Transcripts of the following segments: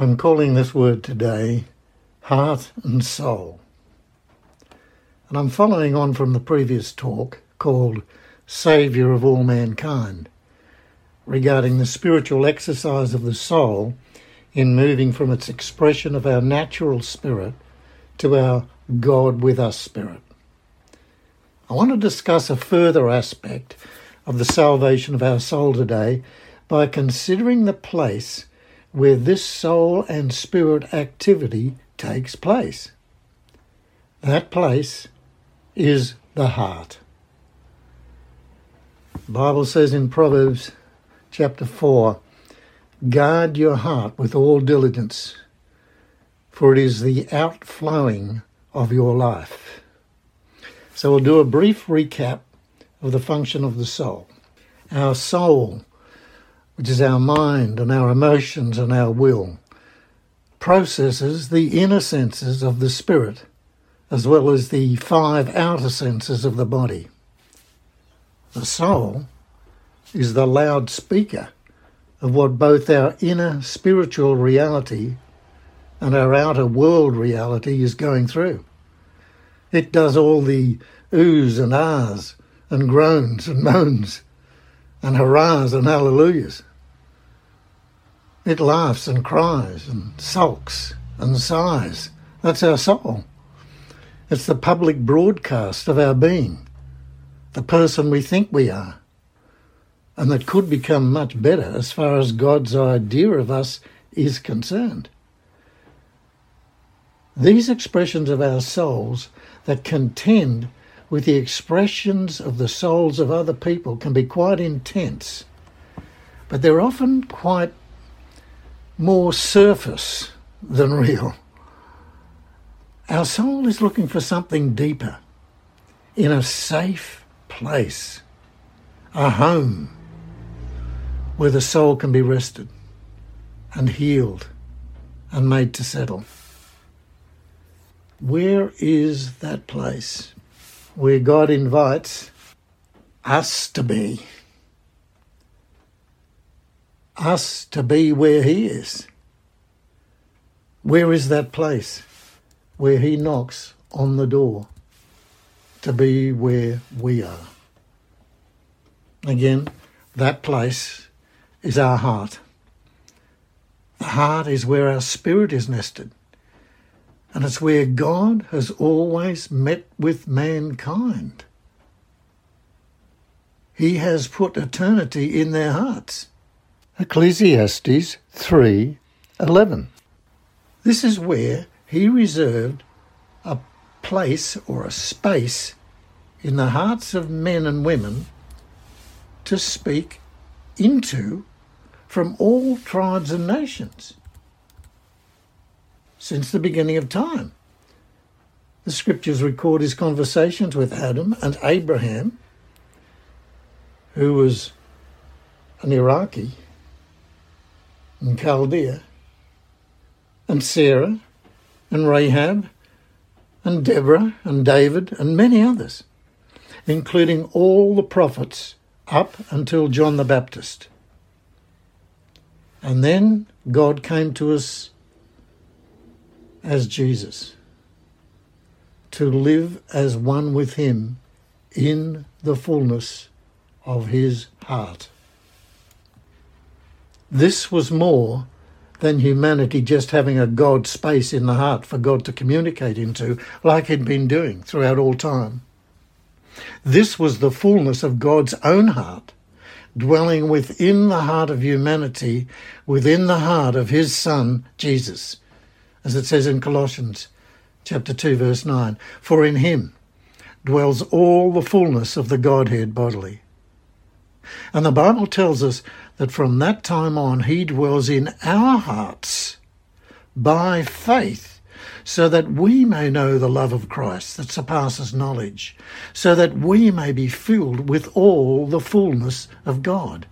I'm calling this word today heart and soul. And I'm following on from the previous talk called Saviour of All Mankind regarding the spiritual exercise of the soul in moving from its expression of our natural spirit to our God with us spirit. I want to discuss a further aspect of the salvation of our soul today by considering the place where this soul and spirit activity takes place. That place is the heart. The Bible says in Proverbs chapter 4 Guard your heart with all diligence, for it is the outflowing of your life. So we'll do a brief recap of the function of the soul. Our soul which is our mind and our emotions and our will, processes the inner senses of the spirit as well as the five outer senses of the body. The soul is the loudspeaker of what both our inner spiritual reality and our outer world reality is going through. It does all the oohs and ahs and groans and moans and hurrahs and hallelujahs. It laughs and cries and sulks and sighs. That's our soul. It's the public broadcast of our being, the person we think we are, and that could become much better as far as God's idea of us is concerned. These expressions of our souls that contend with the expressions of the souls of other people can be quite intense, but they're often quite more surface than real. Our soul is looking for something deeper, in a safe place, a home where the soul can be rested and healed and made to settle. Where is that place where God invites us to be? Us to be where He is. Where is that place where He knocks on the door to be where we are? Again, that place is our heart. The heart is where our spirit is nested. And it's where God has always met with mankind. He has put eternity in their hearts. Ecclesiastes 3:11. This is where he reserved a place or a space in the hearts of men and women to speak into from all tribes and nations since the beginning of time. The scriptures record his conversations with Adam and Abraham, who was an Iraqi and Chaldea, and Sarah, and Rahab, and Deborah, and David, and many others, including all the prophets up until John the Baptist. And then God came to us as Jesus, to live as one with Him in the fullness of His heart. This was more than humanity just having a God space in the heart for God to communicate into, like he'd been doing throughout all time. This was the fullness of God's own heart, dwelling within the heart of humanity, within the heart of his Son, Jesus, as it says in Colossians chapter 2, verse 9. For in him dwells all the fullness of the Godhead bodily. And the Bible tells us that from that time on he dwells in our hearts by faith, so that we may know the love of Christ that surpasses knowledge, so that we may be filled with all the fullness of God.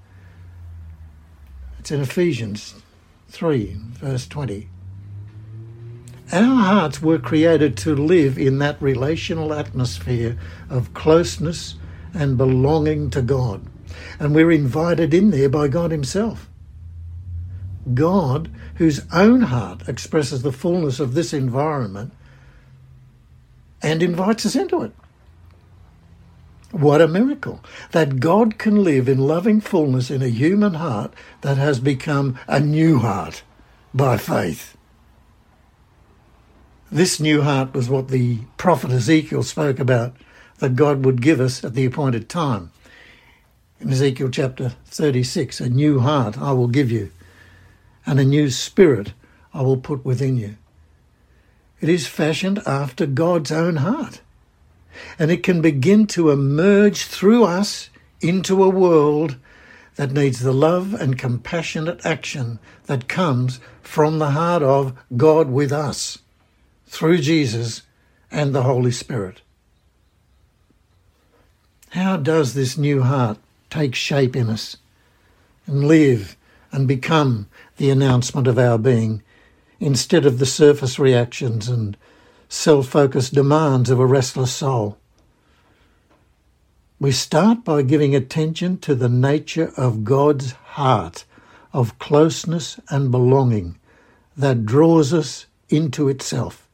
It's in Ephesians 3, verse 20. Our hearts were created to live in that relational atmosphere of closeness and belonging to God and we're invited in there by God Himself. God, whose own heart expresses the fullness of this environment and invites us into it. What a miracle that God can live in loving fullness in a human heart that has become a new heart by faith. This new heart was what the prophet Ezekiel spoke about that God would give us at the appointed time. In Ezekiel chapter 36, a new heart I will give you, and a new spirit I will put within you. It is fashioned after God's own heart and it can begin to emerge through us into a world that needs the love and compassionate action that comes from the heart of God with us through Jesus and the Holy Spirit. How does this new heart take shape in us and live and become the announcement of our being instead of the surface reactions and self focused demands of a restless soul. We start by giving attention to the nature of God's heart of closeness and belonging that draws us into itself.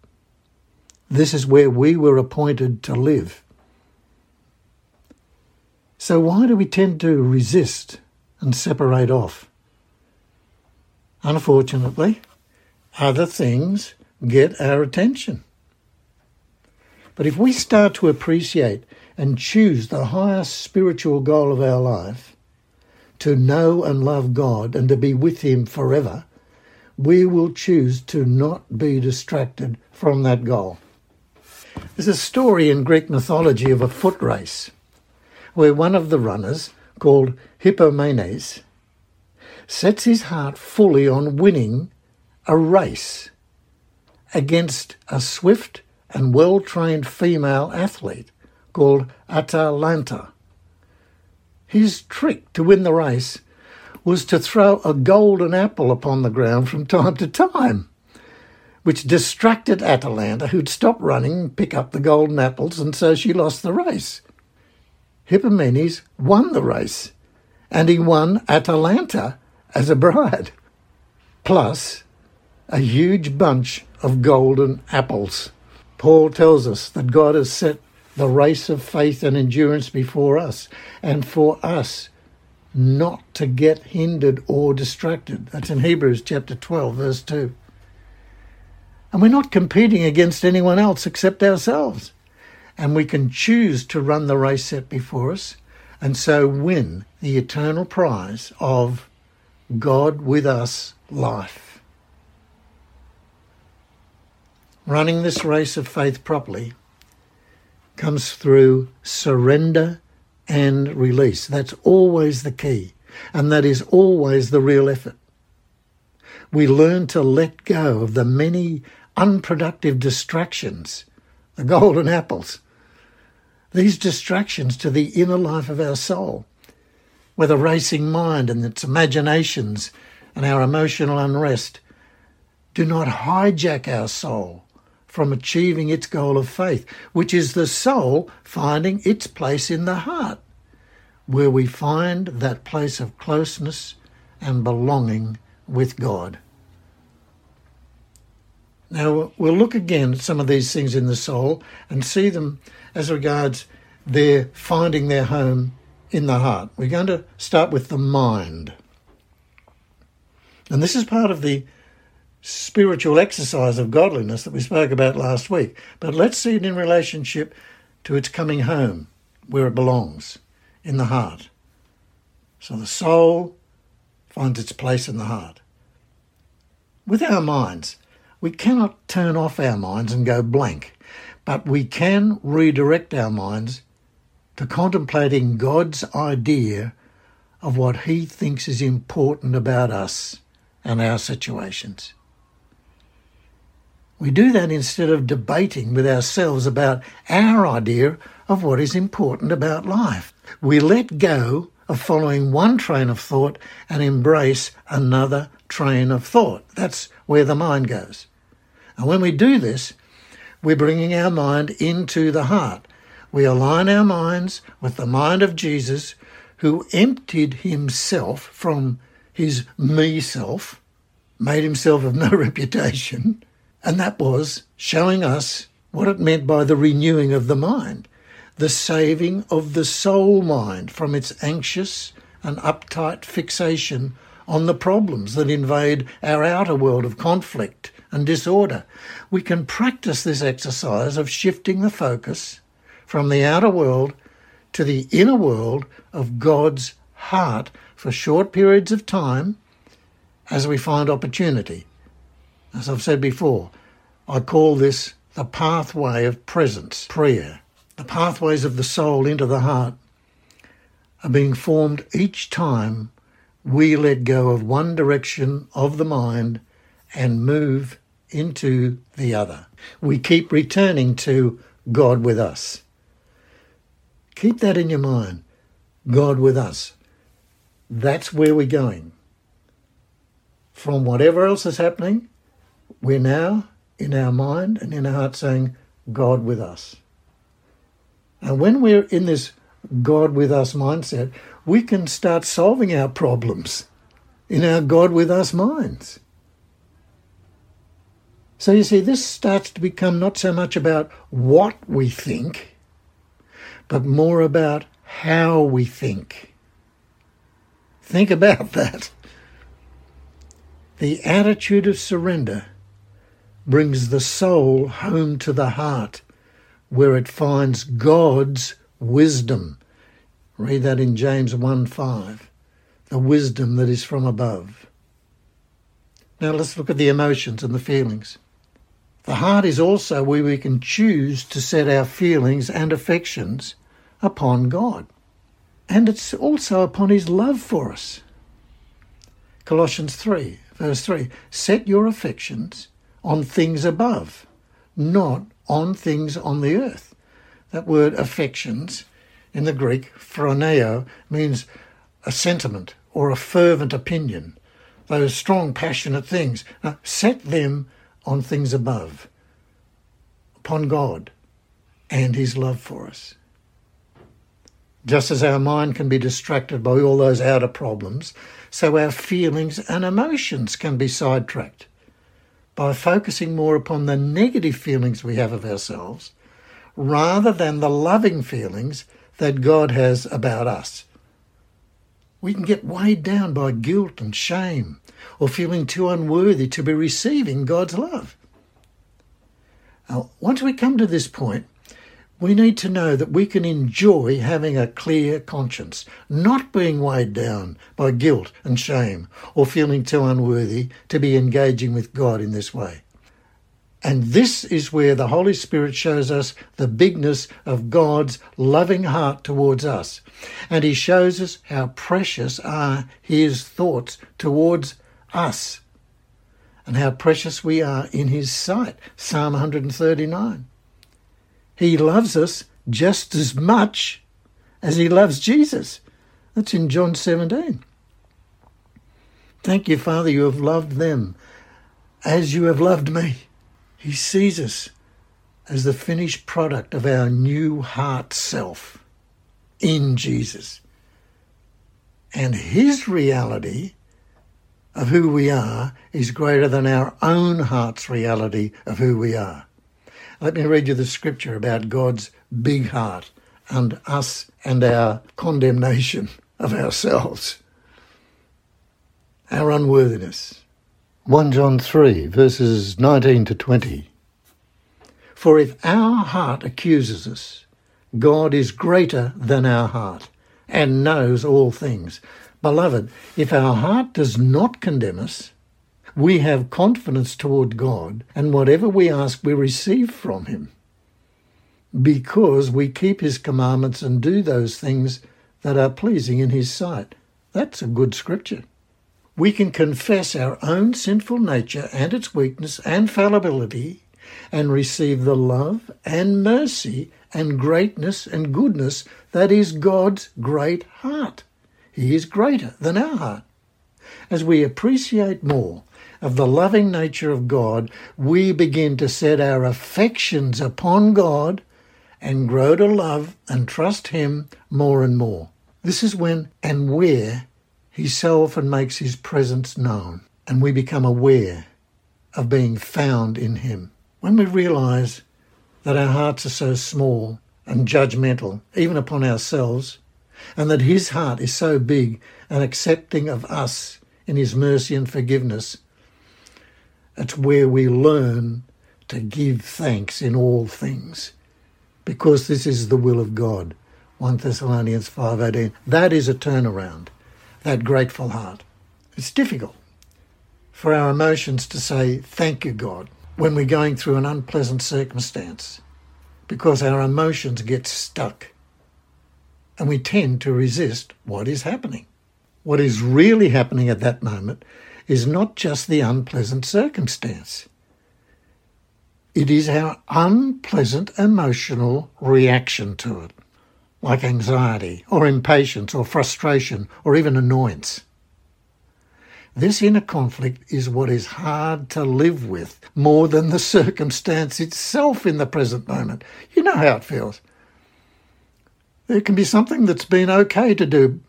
This is where we were appointed to live. So, why do we tend to resist and separate off? Unfortunately, other things get our attention. But if we start to appreciate and choose the highest spiritual goal of our life, to know and love God and to be with Him forever, we will choose to not be distracted from that goal. There's a story in Greek mythology of a foot race where one of the runners, called Hippomenes, sets his heart fully on winning a race against a swift and well trained female athlete called Atalanta. His trick to win the race was to throw a golden apple upon the ground from time to time, which distracted Atalanta, who'd stop running pick up the golden apples, and so she lost the race. Hippomenes won the race, and he won Atalanta as a bride, plus a huge bunch of golden apples. Paul tells us that God has set the race of faith and endurance before us, and for us not to get hindered or distracted. That's in Hebrews chapter 12, verse 2. And we're not competing against anyone else except ourselves. And we can choose to run the race set before us and so win the eternal prize of God with us life. running this race of faith properly comes through surrender and release. That's always the key, and that is always the real effort. We learn to let go of the many unproductive distractions, the golden apples, these distractions to the inner life of our soul, where the racing mind and its imaginations and our emotional unrest do not hijack our soul from achieving its goal of faith, which is the soul finding its place in the heart, where we find that place of closeness and belonging with God. Now, we'll look again at some of these things in the soul and see them as regards their finding their home in the heart. We're going to start with the mind. And this is part of the spiritual exercise of godliness that we spoke about last week. But let's see it in relationship to its coming home, where it belongs, in the heart. So the soul finds its place in the heart. With our minds, we cannot turn off our minds and go blank, but we can redirect our minds to contemplating God's idea of what He thinks is important about us and our situations. We do that instead of debating with ourselves about our idea of what is important about life. We let go of following one train of thought and embrace another train of thought. That's where the mind goes. And when we do this, we're bringing our mind into the heart. We align our minds with the mind of Jesus, who emptied himself from his me self made himself of no reputation, and that was showing us what it meant by the renewing of the mind, the saving of the soul mind from its anxious and uptight fixation on the problems that invade our outer world of conflict and disorder. We can practice this exercise of shifting the focus from the outer world to the inner world of God's heart for short periods of time as we find opportunity. As I've said before, I call this the pathway of presence, prayer. The pathways of the soul into the heart are being formed each time we let go of one direction of the mind and move into the other. We keep returning to God with us. Keep that in your mind. God with us. That's where we're going. From whatever else is happening, we're now in our mind and in our heart saying, God with us. And when we're in this God with us mindset, we can start solving our problems in our God with us minds. So you see, this starts to become not so much about what we think, but more about how we think. Think about that. The attitude of surrender brings the soul home to the heart, where it finds God's wisdom. Read that in James 1 5. The wisdom that is from above. Now let's look at the emotions and the feelings. The heart is also where we can choose to set our feelings and affections upon God. And it's also upon His love for us. Colossians 3, verse 3 Set your affections on things above, not on things on the earth. That word affections in the Greek, phroneo, means a sentiment or a fervent opinion, those strong, passionate things. Now, set them on things above, upon God and His love for us. Just as our mind can be distracted by all those outer problems, so our feelings and emotions can be sidetracked by focusing more upon the negative feelings we have of ourselves rather than the loving feelings that God has about us. We can get weighed down by guilt and shame or feeling too unworthy to be receiving God's love. Now, once we come to this point, we need to know that we can enjoy having a clear conscience, not being weighed down by guilt and shame or feeling too unworthy to be engaging with God in this way. And this is where the Holy Spirit shows us the bigness of God's loving heart towards us. And He shows us how precious are His thoughts towards us and how precious we are in His sight. Psalm 139. He loves us just as much as he loves Jesus. That's in John 17. Thank you, Father, you have loved them as you have loved me. He sees us as the finished product of our new heart self in Jesus. And his reality of who we are is greater than our own heart's reality of who we are. Let me read you the scripture about God's big heart and us and our condemnation of ourselves, our unworthiness. 1 John 3, verses 19 to 20. For if our heart accuses us, God is greater than our heart and knows all things. Beloved, if our heart does not condemn us, we have confidence toward God, and whatever we ask, we receive from Him because we keep His commandments and do those things that are pleasing in His sight. That's a good scripture. We can confess our own sinful nature and its weakness and fallibility and receive the love and mercy and greatness and goodness that is God's great heart. He is greater than our heart. As we appreciate more of the loving nature of God, we begin to set our affections upon God and grow to love and trust Him more and more. This is when and where He so often makes His presence known. and we become aware of being found in Him. When we realise that our hearts are so small and judgmental, even upon ourselves, and that His heart is so big and accepting of us in His mercy and forgiveness, it's where we learn to give thanks in all things, because this is the will of God. 1 Thessalonians 5:18. That is a turnaround, that grateful heart. It's difficult for our emotions to say thank you God when we're going through an unpleasant circumstance because our emotions get stuck and we tend to resist what is happening. What is really happening at that moment is not just the unpleasant circumstance. It is our unpleasant emotional reaction to it, like anxiety or impatience or frustration or even annoyance. This inner conflict is what is hard to live with more than the circumstance itself in the present moment. You know how it feels. There can be something that's been okay to do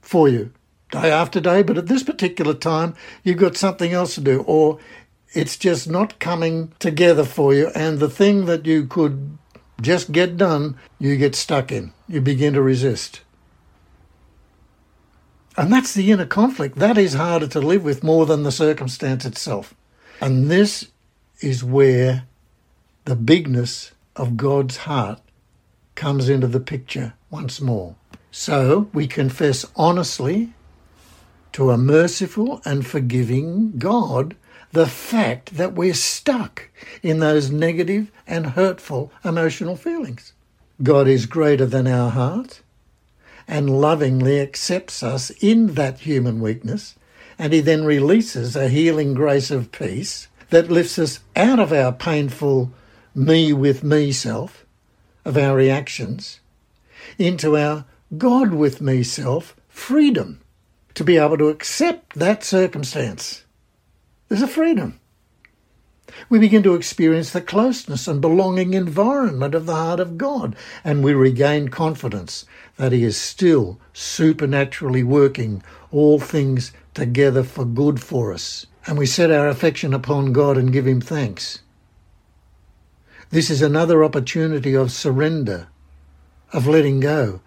for you day after day, but at this particular time, you've got something else to do, or it's just not coming together for you, and the thing that you could just get done, you get stuck in. You begin to resist. And that's the inner conflict. That is harder to live with more than the circumstance itself. And this is where the bigness of God's heart comes into the picture once more. So we confess honestly to a merciful and forgiving God the fact that we're stuck in those negative and hurtful emotional feelings. God is greater than our heart and lovingly accepts us in that human weakness, and He then releases a healing grace of peace that lifts us out of our painful me with me self, of our reactions, into our God with me self freedom to be able to accept that circumstance. There's a freedom. We begin to experience the closeness and belonging environment of the heart of God, and we regain confidence that He is still supernaturally working all things together for good for us. And we set our affection upon God and give Him thanks. This is another opportunity of surrender, of letting go.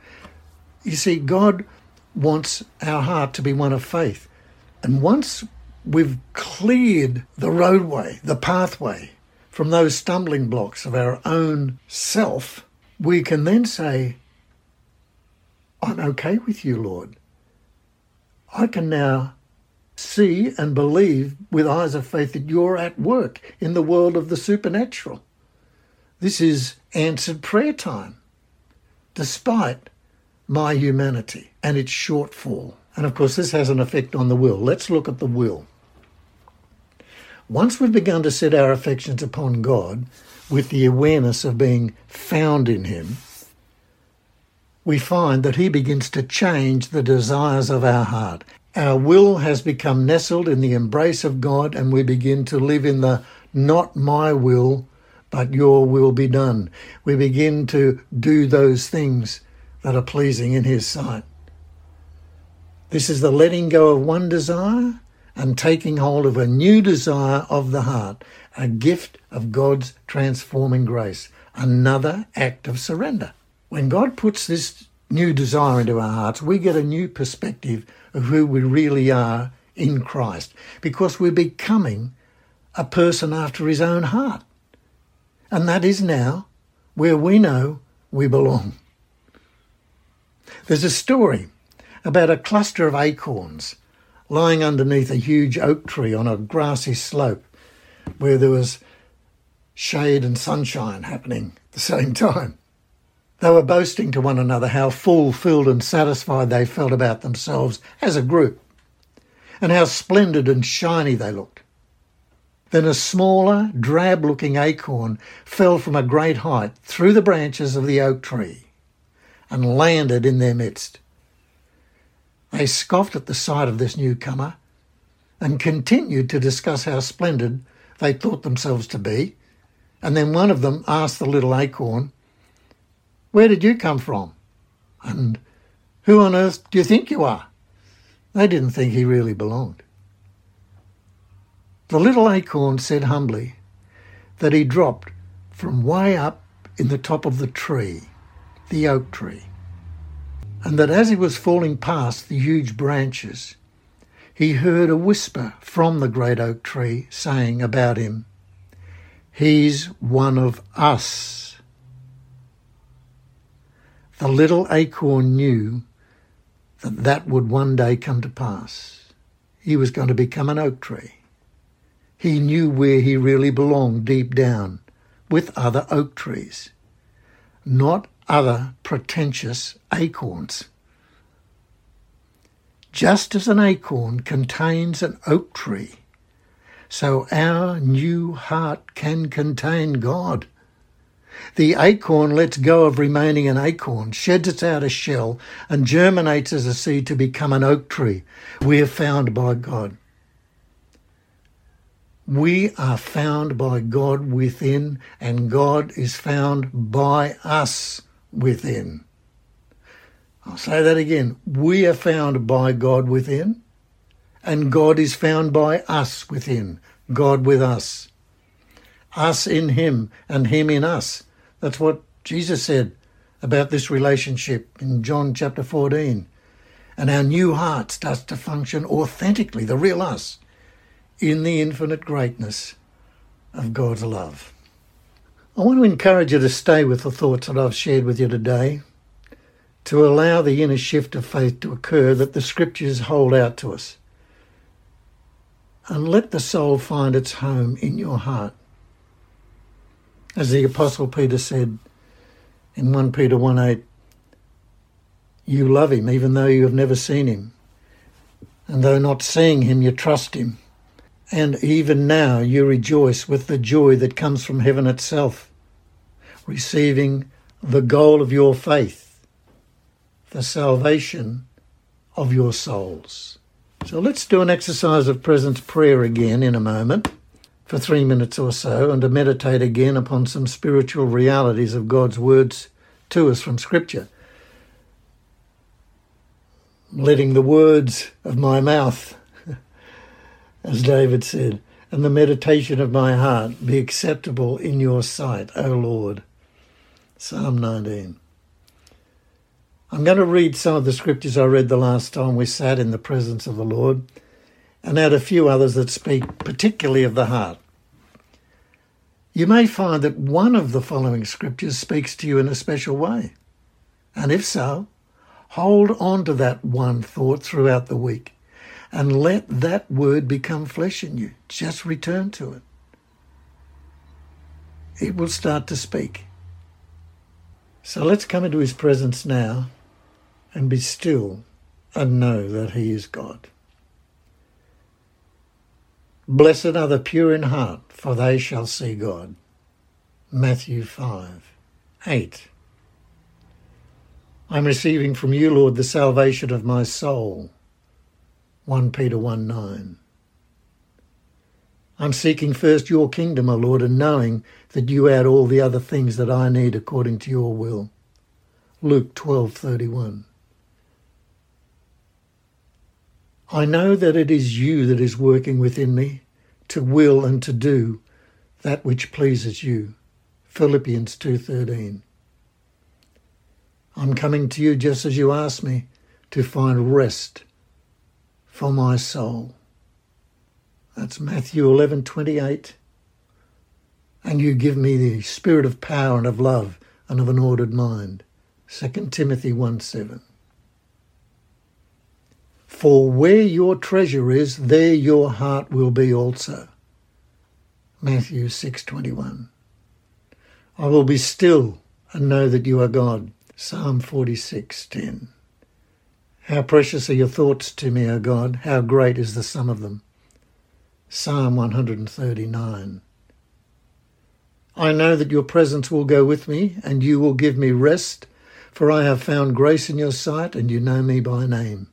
You see, God wants our heart to be one of faith. And once we've cleared the roadway, the pathway from those stumbling blocks of our own self, we can then say, I'm okay with you, Lord. I can now see and believe with eyes of faith that you're at work in the world of the supernatural. This is answered prayer time, despite my humanity and its shortfall. And of course, this has an effect on the will. Let's look at the will. Once we've begun to set our affections upon God with the awareness of being found in Him, we find that He begins to change the desires of our heart. Our will has become nestled in the embrace of God, and we begin to live in the not my will, but your will be done. We begin to do those things that are pleasing in His sight. This is the letting go of one desire and taking hold of a new desire of the heart, a gift of God's transforming grace, another act of surrender. When God puts this new desire into our hearts, we get a new perspective of who we really are in Christ because we're becoming a person after his own heart. And that is now where we know we belong. There's a story about a cluster of acorns lying underneath a huge oak tree on a grassy slope where there was shade and sunshine happening at the same time. They were boasting to one another how fulfilled and satisfied they felt about themselves as a group, and how splendid and shiny they looked. Then a smaller, drab looking acorn fell from a great height through the branches of the oak tree and landed in their midst. They scoffed at the sight of this newcomer and continued to discuss how splendid they thought themselves to be. And then one of them asked the little acorn, Where did you come from? And who on earth do you think you are? They didn't think he really belonged. The little acorn said humbly that he dropped from way up in the top of the tree, the oak tree, and that as he was falling past the huge branches, he heard a whisper from the great oak tree saying about him, He's one of us. The little acorn knew that that would one day come to pass. He was going to become an oak tree. He knew where he really belonged deep down, with other oak trees, not other pretentious acorns. Just as an acorn contains an oak tree, so our new heart can contain God. The acorn lets go of remaining an acorn, sheds its outer shell, and germinates as a seed to become an oak tree. We are found by God. We are found by God within, and God is found by us within. I'll say that again. We are found by God within, and God is found by us within. God with us. Us in Him, and Him in us. That's what Jesus said about this relationship in John chapter 14. And our new heart starts to function authentically, the real us in the infinite greatness of God's love. I want to encourage you to stay with the thoughts that I've shared with you today, to allow the inner shift of faith to occur that the scriptures hold out to us. And let the soul find its home in your heart. As the Apostle Peter said in 1 Peter 1 8, you love him even though you have never seen him. And though not seeing him, you trust him and even now you rejoice with the joy that comes from heaven itself, receiving the goal of your faith, the salvation of your souls. So let's do an exercise of presence prayer again in a moment for three minutes or so and to meditate again upon some spiritual realities of God's words to us from Scripture. Letting the words of my mouth as David said, and the meditation of my heart be acceptable in your sight, O Lord. Psalm 19. I'm going to read some of the scriptures I read the last time we sat in the presence of the Lord and add a few others that speak particularly of the heart. You may find that one of the following scriptures speaks to you in a special way. And if so, hold on to that one thought throughout the week and let that word become flesh in you. Just return to it. It will start to speak. So let's come into his presence now and be still and know that he is God. Blessed are the pure in heart, for they shall see God. Matthew 5 8. I'm receiving from you, Lord, the salvation of my soul. 1 Peter 1 9. I'm seeking first your kingdom, O Lord, and knowing that you add all the other things that I need according to your will. Luke 12:31. I know that it is you that is working within me to will and to do that which pleases you. Philippians 2:13. I'm coming to you just as you asked me to find rest for my soul. That's Matthew 11:28. And you give me the spirit of power and of love and of an ordered mind. 2 Timothy 1:7. For where your treasure is, there your heart will be also. Matthew 6:21. I will be still and know that you are God. Psalm 46:10. How precious are your thoughts to me, O God! How great is the sum of them. Psalm 139. I know that your presence will go with me, and you will give me rest, for I have found grace in your sight, and you know me by name.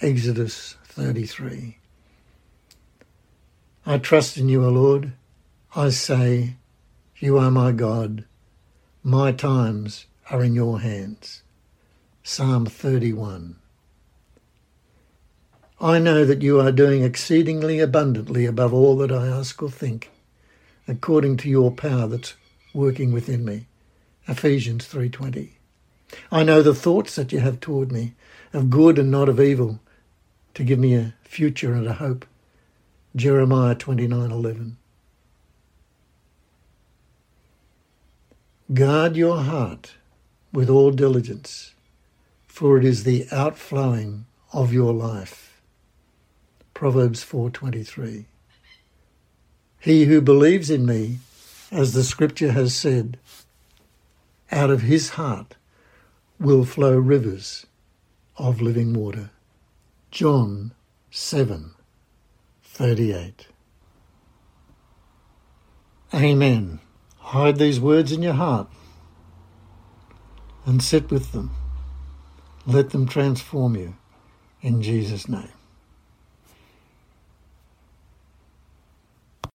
Exodus 33. I trust in you, O Lord. I say, You are my God. My times are in your hands. Psalm 31. I know that you are doing exceedingly abundantly above all that I ask or think, according to your power that's working within me. Ephesians 3:20. I know the thoughts that you have toward me, of good and not of evil, to give me a future and a hope. Jeremiah 29:11. Guard your heart with all diligence, for it is the outflowing of your life. Proverbs 4:23. He who believes in me, as the scripture has said, out of his heart will flow rivers of living water. John 7:38. Amen. Hide these words in your heart and sit with them. Let them transform you in Jesus' name.